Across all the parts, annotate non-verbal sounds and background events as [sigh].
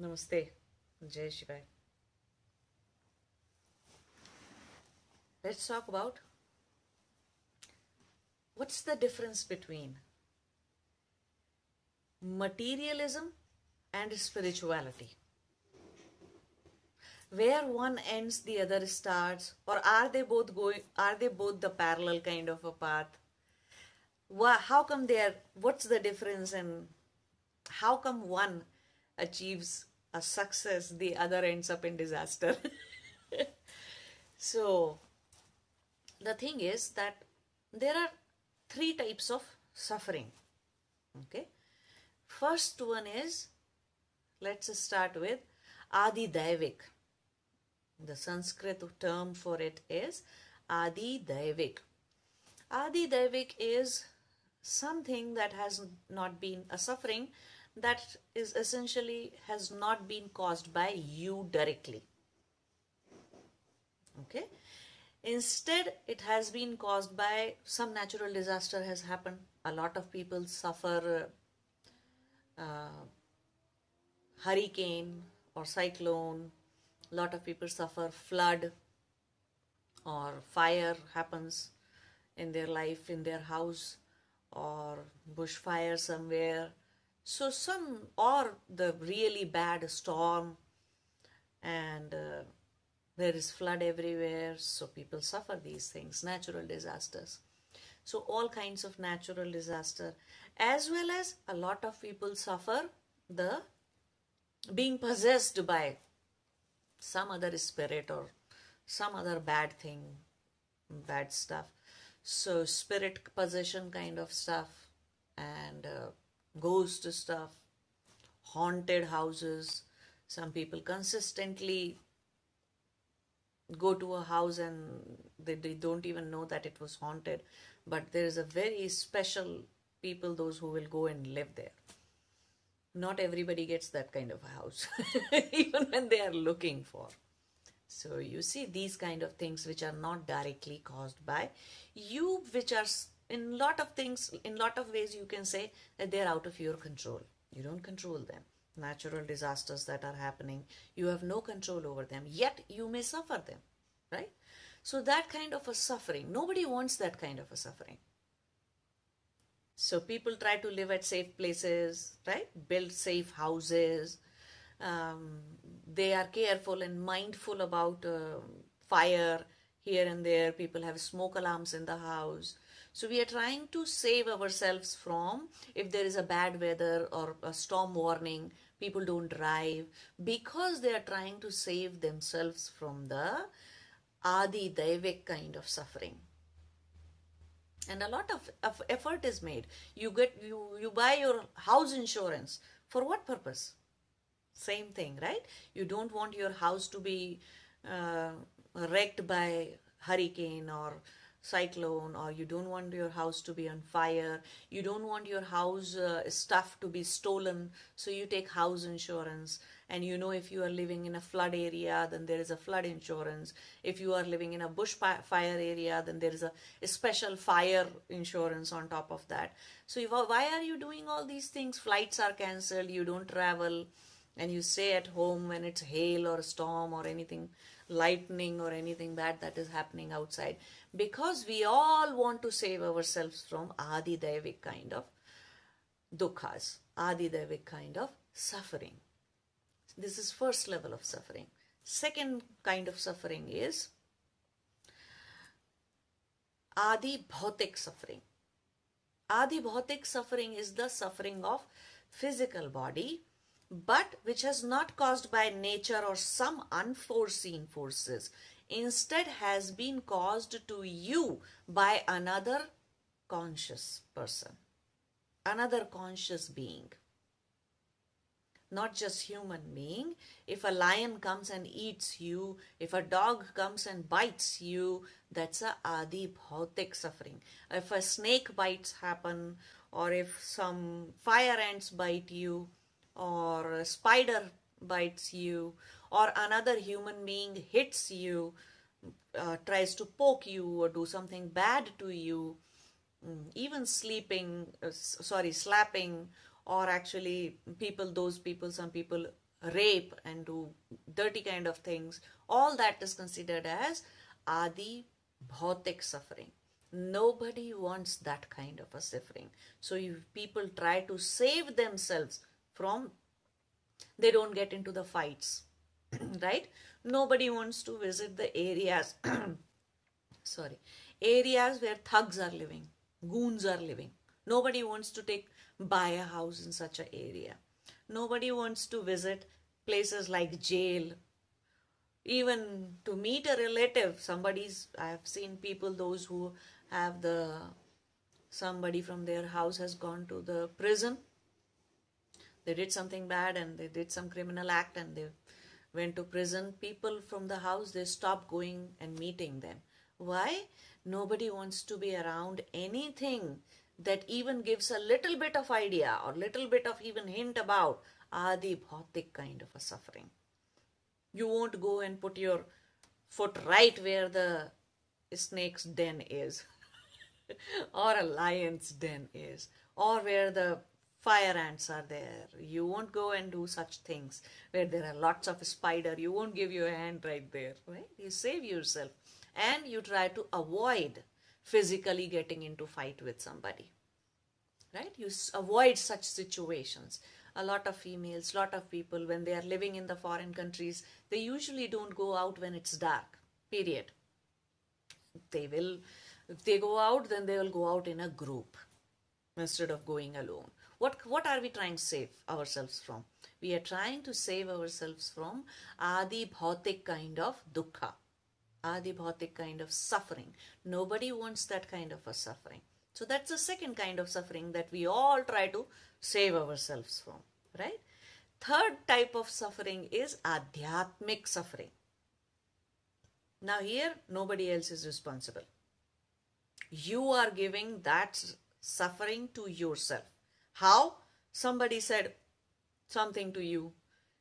Namaste. Jai Shivai. Let's talk about what's the difference between materialism and spirituality. Where one ends, the other starts, or are they both going? Are they both the parallel kind of a path? How come they are? What's the difference, and how come one achieves a success, the other ends up in disaster? [laughs] so, the thing is that there are three types of suffering. Okay, first one is let's start with Adi Daivik. The Sanskrit term for it is Adi Daivik. Adi Daivik is something that has not been a suffering that is essentially has not been caused by you directly. Okay. Instead, it has been caused by some natural disaster has happened. A lot of people suffer uh, hurricane or cyclone. A lot of people suffer flood or fire happens in their life, in their house, or bushfire somewhere. So, some or the really bad storm, and uh, there is flood everywhere. So, people suffer these things, natural disasters. So, all kinds of natural disaster, as well as a lot of people suffer the being possessed by some other spirit or some other bad thing, bad stuff. So, spirit possession kind of stuff and uh, ghost stuff, haunted houses. Some people consistently go to a house and they, they don't even know that it was haunted, but there is a very special people, those who will go and live there. Not everybody gets that kind of a house [laughs] even when they are looking for. So you see these kind of things which are not directly caused by you which are in lot of things in lot of ways you can say that they're out of your control you don't control them natural disasters that are happening you have no control over them yet you may suffer them right so that kind of a suffering nobody wants that kind of a suffering so people try to live at safe places, right? Build safe houses. Um, they are careful and mindful about uh, fire here and there. People have smoke alarms in the house. So we are trying to save ourselves from if there is a bad weather or a storm warning, people don't drive because they are trying to save themselves from the Adi Daivik kind of suffering. And a lot of, of effort is made. You get you you buy your house insurance. For what purpose? Same thing right? You don't want your house to be uh, wrecked by hurricane or cyclone or you don't want your house to be on fire you don't want your house uh, stuff to be stolen. So you take house insurance and you know if you are living in a flood area then there is a flood insurance. If you are living in a bush fire area then there is a, a special fire insurance on top of that. So if, why are you doing all these things? Flights are cancelled you don't travel and you stay at home when it's hail or storm or anything lightning or anything bad that is happening outside. Because we all want to save ourselves from adi daivik kind of dukkhas adi daivik kind of suffering. This is first level of suffering. Second kind of suffering is adi bhautik suffering. Adi bhautik suffering is the suffering of physical body but which has not caused by nature or some unforeseen forces instead has been caused to you by another conscious person another conscious being. Not just human being. If a lion comes and eats you if a dog comes and bites you that's a adi bhautik suffering. If a snake bites happen or if some fire ants bite you or a spider bites you or another human being hits you uh, tries to poke you or do something bad to you mm, even sleeping uh, sorry slapping or actually people those people some people rape and do dirty kind of things, all that is considered as adi bhautik suffering. Nobody wants that kind of a suffering. So if people try to save themselves from, they don't get into the fights, [clears throat] right? Nobody wants to visit the areas, [clears throat] sorry, areas where thugs are living, goons are living. Nobody wants to take buy a house in such an area. Nobody wants to visit places like jail. Even to meet a relative, somebody's I have seen people those who have the somebody from their house has gone to the prison. They did something bad and they did some criminal act and they went to prison. People from the house they stopped going and meeting them. Why? Nobody wants to be around anything that even gives a little bit of idea or little bit of even hint about adi bhautik kind of a suffering. You won't go and put your foot right where the snake's den is [laughs] or a lion's den is or where the fire ants are there. You won't go and do such things where there are lots of spider. You won't give your hand right there, right? You save yourself and you try to avoid physically getting into fight with somebody right you avoid such situations a lot of females lot of people when they are living in the foreign countries they usually don't go out when it's dark period they will if they go out then they will go out in a group instead of going alone what what are we trying to save ourselves from we are trying to save ourselves from adi bhautik kind of dukkha adi bhautik kind of suffering. Nobody wants that kind of a suffering. So that's the second kind of suffering that we all try to save ourselves from, right? Third type of suffering is adhyatmic suffering. Now here, nobody else is responsible. You are giving that suffering to yourself. How? Somebody said something to you.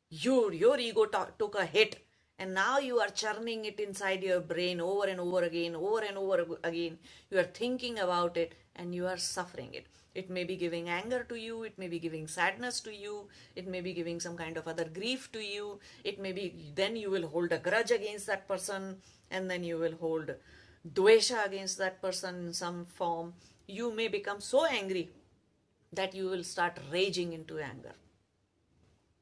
Your, your ego took a hit. And now you are churning it inside your brain over and over again over and over again. You are thinking about it and you are suffering it. It may be giving anger to you it may be giving sadness to you it may be giving some kind of other grief to you. It may be then you will hold a grudge against that person and then you will hold dvesha against that person in some form. You may become so angry that you will start raging into anger.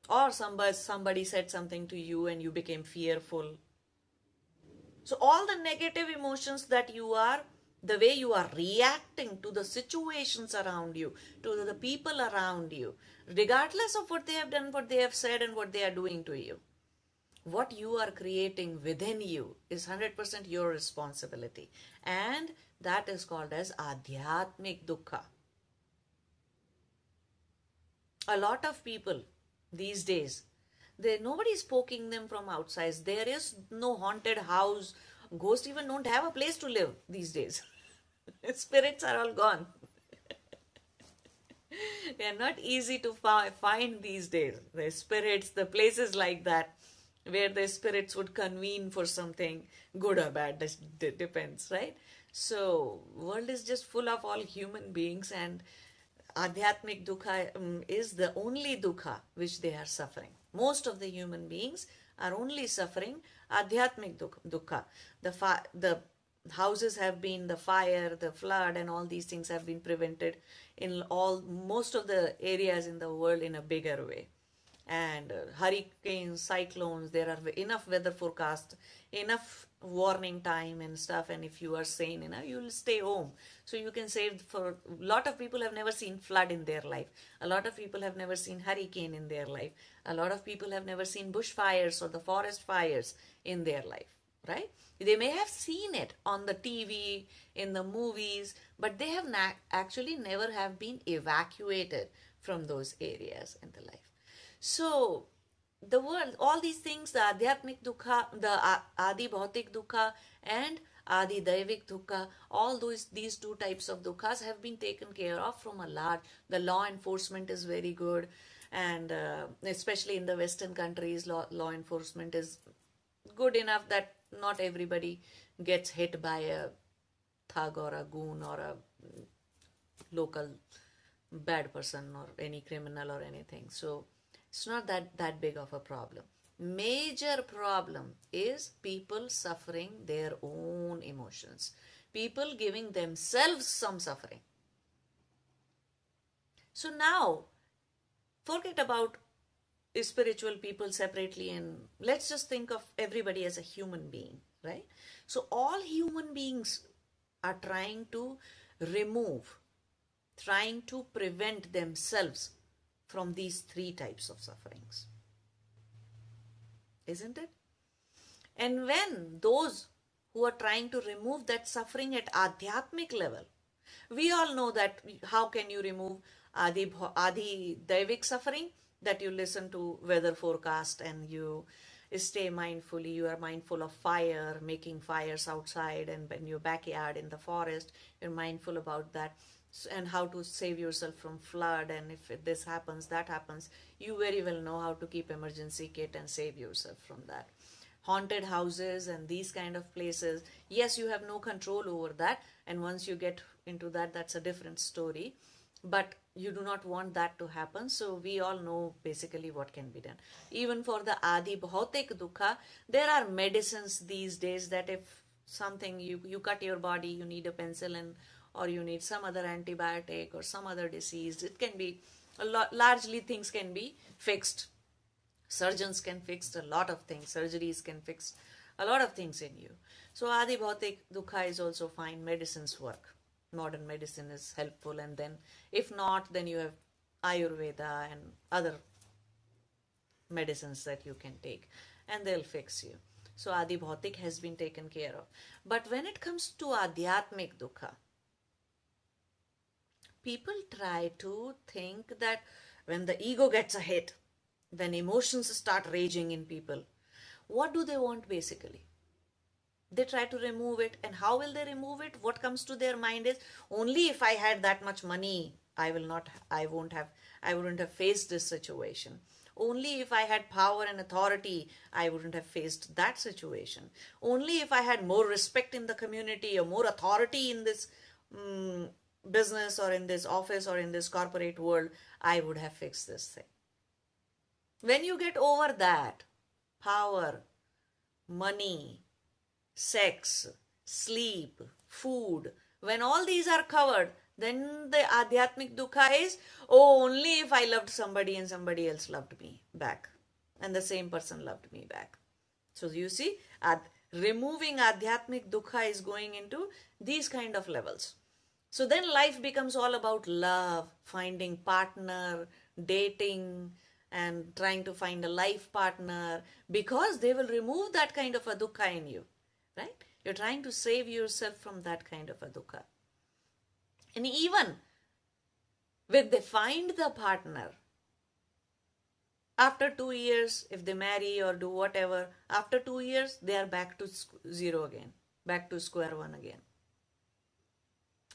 Or somebody somebody said something to you and you became fearful. So all the negative emotions that you are the way you are reacting to the situations around you to the people around you regardless of what they have done what they have said and what they are doing to you what you are creating within you is 100% your responsibility. And that is called as adhyatmic dukkha a lot of people these days. There nobody's poking them from outside. There is no haunted house. Ghosts even don't have a place to live these days. [laughs] Spirits are all gone. [laughs] they are not easy to find these days. The spirits, the places like that, where the spirits would convene for something good or bad. That depends, right? So, world is just full of all human beings and Adhyatmic dukkha um, is the only dukkha which they are suffering. Most of the human beings are only suffering Adhyatmic dukkha. The, the houses have been, the fire, the flood, and all these things have been prevented in all most of the areas in the world in a bigger way. And hurricanes, cyclones, there are enough weather forecast, enough warning time and stuff and if you are sane enough you will stay home. So you can save for a lot of people have never seen flood in their life. A lot of people have never seen hurricane in their life. A lot of people have never seen bushfires or the forest fires in their life right? They may have seen it on the tv in the movies but they have actually never have been evacuated from those areas in the life so the world, all these things, the Adhyatmic Dukkha, the Adi Bhautik Dukkha and Adi Daivik Dukkha, all those these two types of dukkhas have been taken care of from a large. The law enforcement is very good, and uh, especially in the Western countries, law, law enforcement is good enough that not everybody gets hit by a thug or a goon or a local bad person or any criminal or anything. So It's not that, that big of a problem. Major problem is people suffering their own emotions. People giving themselves some suffering. So now, forget about spiritual people separately and let's just think of everybody as a human being, right? So all human beings are trying to remove, trying to prevent themselves from these three types of sufferings. Isn't it? And when those who are trying to remove that suffering at adhyatmic level, we all know that how can you remove adi, adi suffering? That you listen to weather forecast and you stay mindfully. You are mindful of fire, making fires outside and in your backyard, in the forest. You're mindful about that and how to save yourself from flood and if this happens that happens you very well know how to keep emergency kit and save yourself from that. Haunted houses and these kind of places yes you have no control over that and once you get into that that's a different story but you do not want that to happen so we all know basically what can be done. Even for the adi bhautik dukkha there are medicines these days that if something you you cut your body you need a penicillin and or you need some other antibiotic or some other disease. It can be, a lot, largely things can be fixed. Surgeons can fix a lot of things. Surgeries can fix a lot of things in you. So Adi Bhautik Dukha is also fine. Medicines work. Modern medicine is helpful. And then if not, then you have Ayurveda and other medicines that you can take and they'll fix you. So Adi Bhautik has been taken care of. But when it comes to Adhyatmik Dukha, people try to think that when the ego gets a hit, when emotions start raging in people, what do they want basically? They try to remove it, and how will they remove it? What comes to their mind is only if I had that much money, I will not, I won't have, I wouldn't have faced this situation. Only if I had power and authority, I wouldn't have faced that situation. Only if I had more respect in the community or more authority in this um, business or in this office or in this corporate world, I would have fixed this thing. When you get over that, power, money, sex, sleep, food, when all these are covered, then the adhyatmic dukkha is, oh, only if I loved somebody and somebody else loved me back. And the same person loved me back. So you see, ad- removing adhyatmic dukkha is going into these kind of levels. So then life becomes all about love, finding partner, dating, and trying to find a life partner because they will remove that kind of a dukkha in you, right? You're trying to save yourself from that kind of a dukkha. And even when they find the partner, after two years, if they marry or do whatever, after two years, they are back to zero again, back to square one again.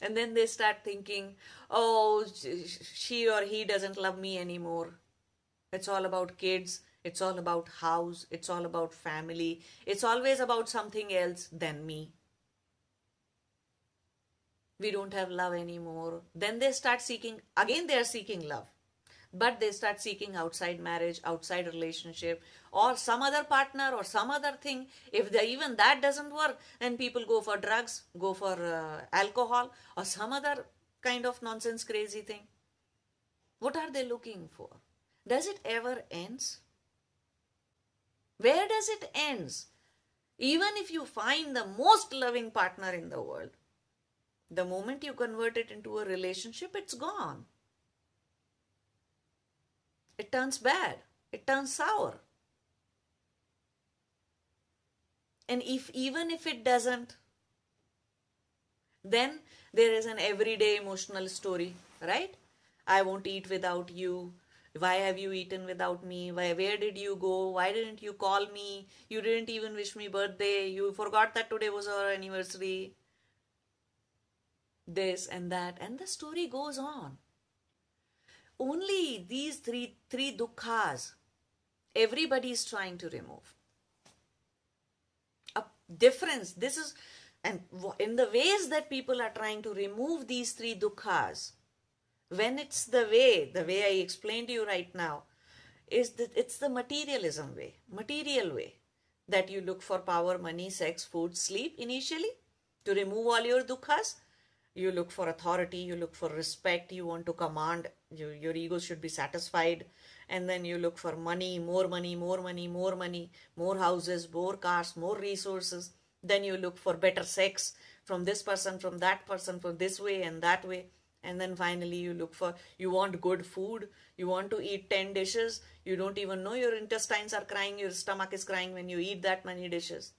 And then they start thinking, oh, she or he doesn't love me anymore. It's all about kids. It's all about house. It's all about family. It's always about something else than me. We don't have love anymore. Then they start seeking, again, they are seeking love but they start seeking outside marriage, outside relationship, or some other partner or some other thing. If they, even that doesn't work, then people go for drugs, go for uh, alcohol, or some other kind of nonsense, crazy thing. What are they looking for? Does it ever ends? Where does it ends? Even if you find the most loving partner in the world, the moment you convert it into a relationship, it's gone it turns bad, it turns sour. And if even if it doesn't, then there is an everyday emotional story, right? I won't eat without you. Why have you eaten without me? Why, where did you go? Why didn't you call me? You didn't even wish me birthday. You forgot that today was our anniversary. This and that. And the story goes on only these three three dukkhas everybody is trying to remove a difference this is and in the ways that people are trying to remove these three dukkhas when it's the way the way i explained to you right now is that it's the materialism way, material way that you look for power, money, sex, food, sleep initially to remove all your dukkhas. You look for authority, you look for respect, you want to command, you, your ego should be satisfied. And then you look for money, more money, more money, more money, more houses, more cars, more resources. Then you look for better sex from this person, from that person, from this way and that way. And then finally you look for, you want good food, you want to eat 10 dishes, you don't even know your intestines are crying, your stomach is crying when you eat that many dishes.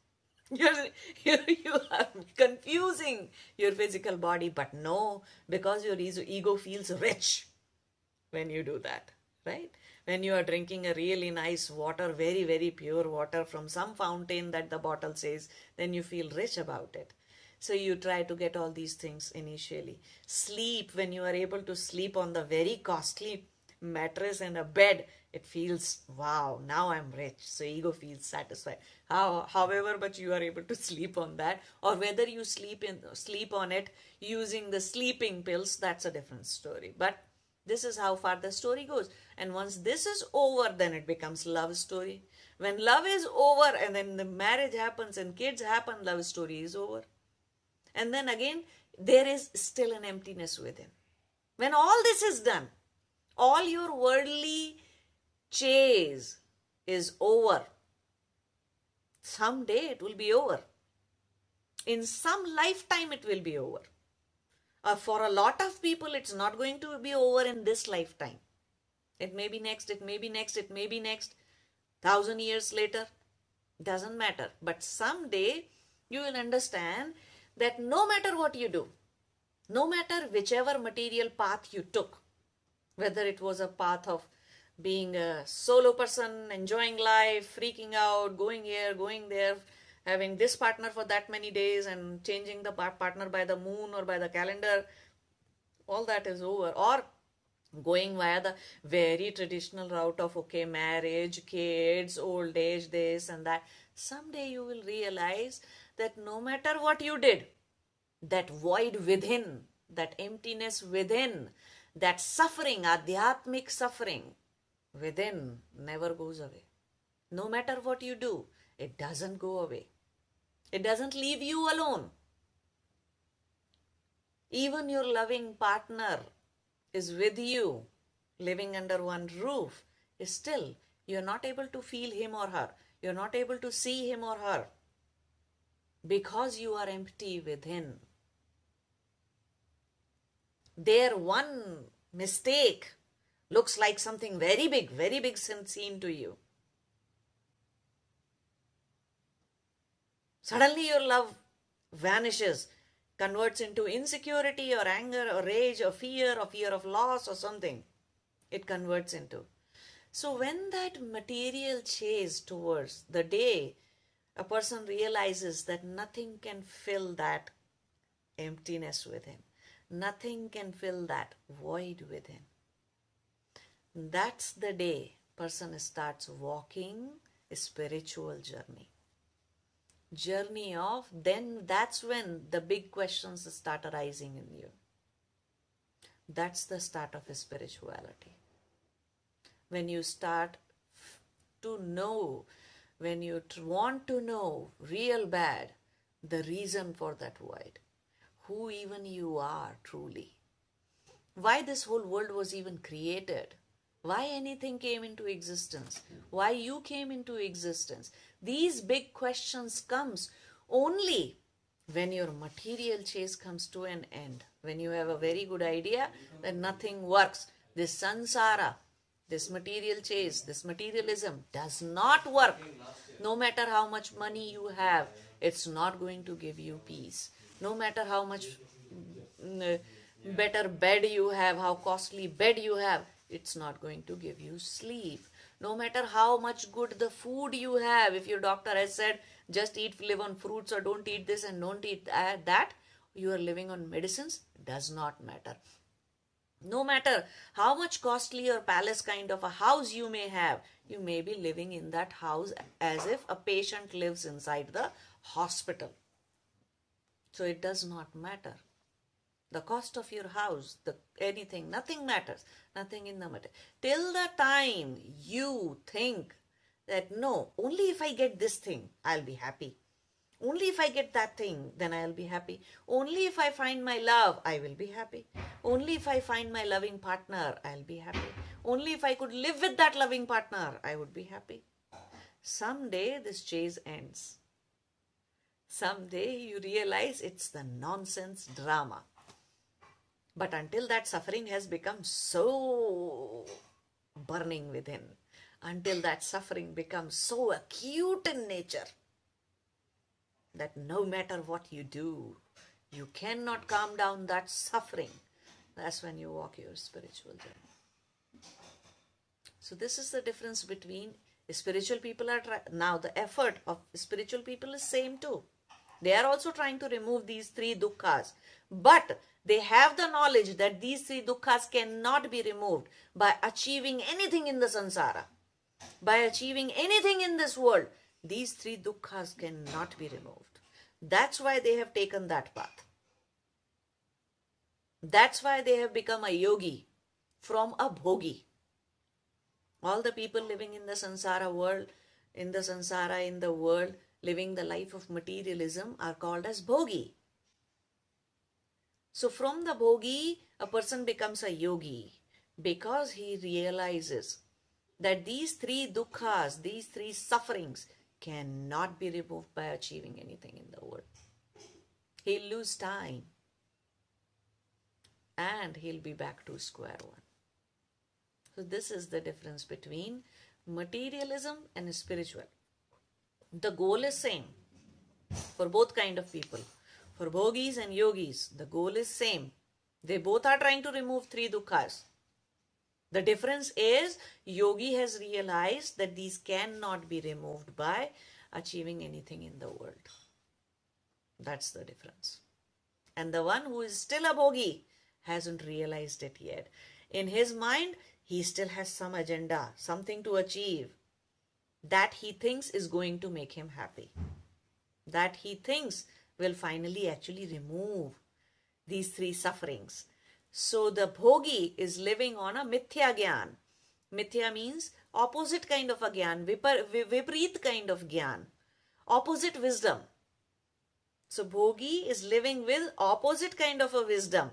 You're, [laughs] you you are confusing your physical body, but no, because your ego feels rich when you do that, right? When you are drinking a really nice water, very, very pure water from some fountain that the bottle says, then you feel rich about it. So you try to get all these things initially. Sleep, when you are able to sleep on the very costly mattress and a bed, it feels, wow, now I'm rich. So ego feels satisfied. How, however but you are able to sleep on that or whether you sleep in sleep on it using the sleeping pills, that's a different story. But this is how far the story goes. And once this is over, then it becomes love story. When love is over and then the marriage happens and kids happen, love story is over. And then again, there is still an emptiness within. When all this is done, all your worldly chase is over. Someday it will be over. In some lifetime it will be over. Uh, for a lot of people, it's not going to be over in this lifetime. It may be next, it may be next, it may be next. Thousand years later, doesn't matter. But someday you will understand that no matter what you do, no matter whichever material path you took, whether it was a path of being a solo person, enjoying life, freaking out, going here, going there, having this partner for that many days and changing the partner by the moon or by the calendar, all that is over. Or going via the very traditional route of okay, marriage, kids, old age, this and that. Someday you will realize that no matter what you did, that void within, that emptiness within, that suffering, adhyatmic suffering within never goes away. No matter what you do, it doesn't go away. It doesn't leave you alone. Even your loving partner is with you, living under one roof, is still you're not able to feel him or her. You're not able to see him or her because you are empty within their one mistake looks like something very big, very big seen to you. Suddenly your love vanishes, converts into insecurity or anger or rage or fear or fear of loss or something. It converts into. So when that material chase towards the day a person realizes that nothing can fill that emptiness within Nothing can fill that void within. That's the day person starts walking a spiritual journey. Journey of, then that's when the big questions start arising in you. That's the start of spirituality. When you start to know, when you want to know real bad, the reason for that void who even you are truly. Why this whole world was even created. Why anything came into existence. Why you came into existence. These big questions comes only when your material chase comes to an end. When you have a very good idea that nothing works. This sansara, this material chase, this materialism does not work. No matter how much money you have, it's not going to give you peace no matter how much mm, better bed you have, how costly bed you have, it's not going to give you sleep. No matter how much good the food you have, if your doctor has said just eat, live on fruits or don't eat this and don't eat that, you are living on medicines, does not matter. No matter how much costly or palace kind of a house you may have, you may be living in that house as if a patient lives inside the hospital. So it does not matter. The cost of your house, the anything, nothing matters, nothing in the matter. Till the time you think that no, only if I get this thing, I'll be happy. Only if I get that thing, then I'll be happy. Only if I find my love, I will be happy. Only if I find my loving partner, I'll be happy. Only if I could live with that loving partner, I would be happy. Someday this chase ends. Someday you realize it's the nonsense drama. But until that suffering has become so burning within, until that suffering becomes so acute in nature, that no matter what you do, you cannot calm down that suffering. That's when you walk your spiritual journey. So, this is the difference between spiritual people are now the effort of spiritual people is same too. They are also trying to remove these three dukkhas, but they have the knowledge that these three dukkhas cannot be removed by achieving anything in the sansara, by achieving anything in this world. These three dukkhas cannot be removed. That's why they have taken that path. That's why they have become a yogi from a bhogi. All the people living in the sansara world, in the sansara, in the world, living the life of materialism are called as bhogi. So from the bhogi, a person becomes a yogi because he realizes that these three dukkhas, these three sufferings cannot be removed by achieving anything in the world. He'll lose time and he'll be back to square one. So this is the difference between materialism and spiritual. The goal is same for both kind of people. For bhogis and yogis, the goal is same. They both are trying to remove three dukkhas. The difference is yogi has realized that these cannot be removed by achieving anything in the world. That's the difference. And the one who is still a bhogi hasn't realized it yet. In his mind, he still has some agenda, something to achieve that he thinks is going to make him happy. That he thinks will finally actually remove these three sufferings. So the bhogi is living on a mithya gyan. Mithya means opposite kind of a gyan, viparit kind of gyan, opposite wisdom. So bhogi is living with opposite kind of a wisdom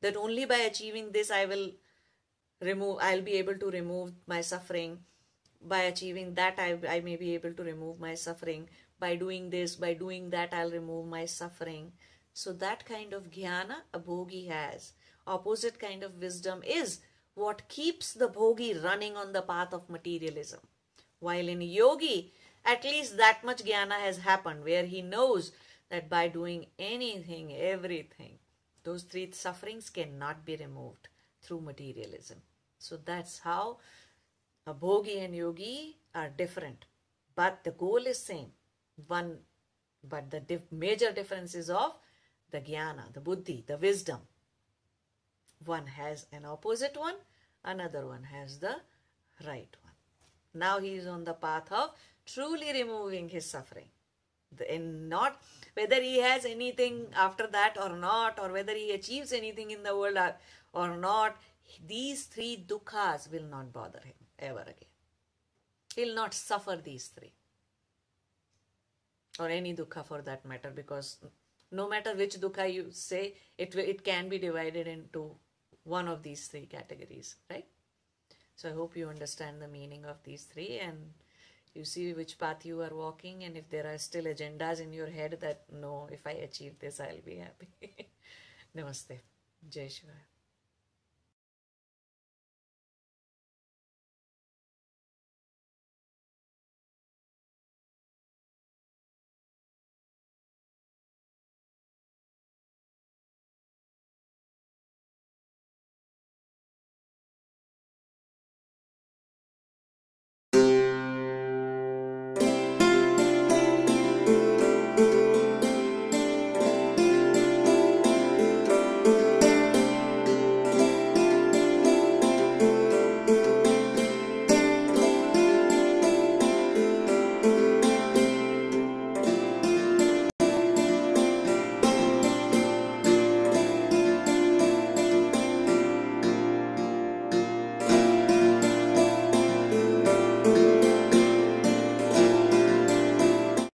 that only by achieving this I will remove, I'll be able to remove my suffering. By achieving that, I, I may be able to remove my suffering. By doing this, by doing that, I'll remove my suffering. So that kind of jnana a bhogi has. Opposite kind of wisdom is what keeps the bhogi running on the path of materialism. While in yogi, at least that much jnana has happened where he knows that by doing anything, everything, those three sufferings cannot be removed through materialism. So that's how a bhogi and yogi are different, but the goal is same. One, but the major difference is of the jnana, the buddhi, the wisdom. One has an opposite one, another one has the right one. Now he is on the path of truly removing his suffering. And not whether he has anything after that or not, or whether he achieves anything in the world or, or not, these three dukkhas will not bother him ever again. He'll not suffer these three. Or any dukkha for that matter, because no matter which dukkha you say, it, it can be divided into one of these three categories, right? So I hope you understand the meaning of these three and you see which path you are walking and if there are still agendas in your head that no if i achieve this i'll be happy. [laughs] Namaste. Jai shivaya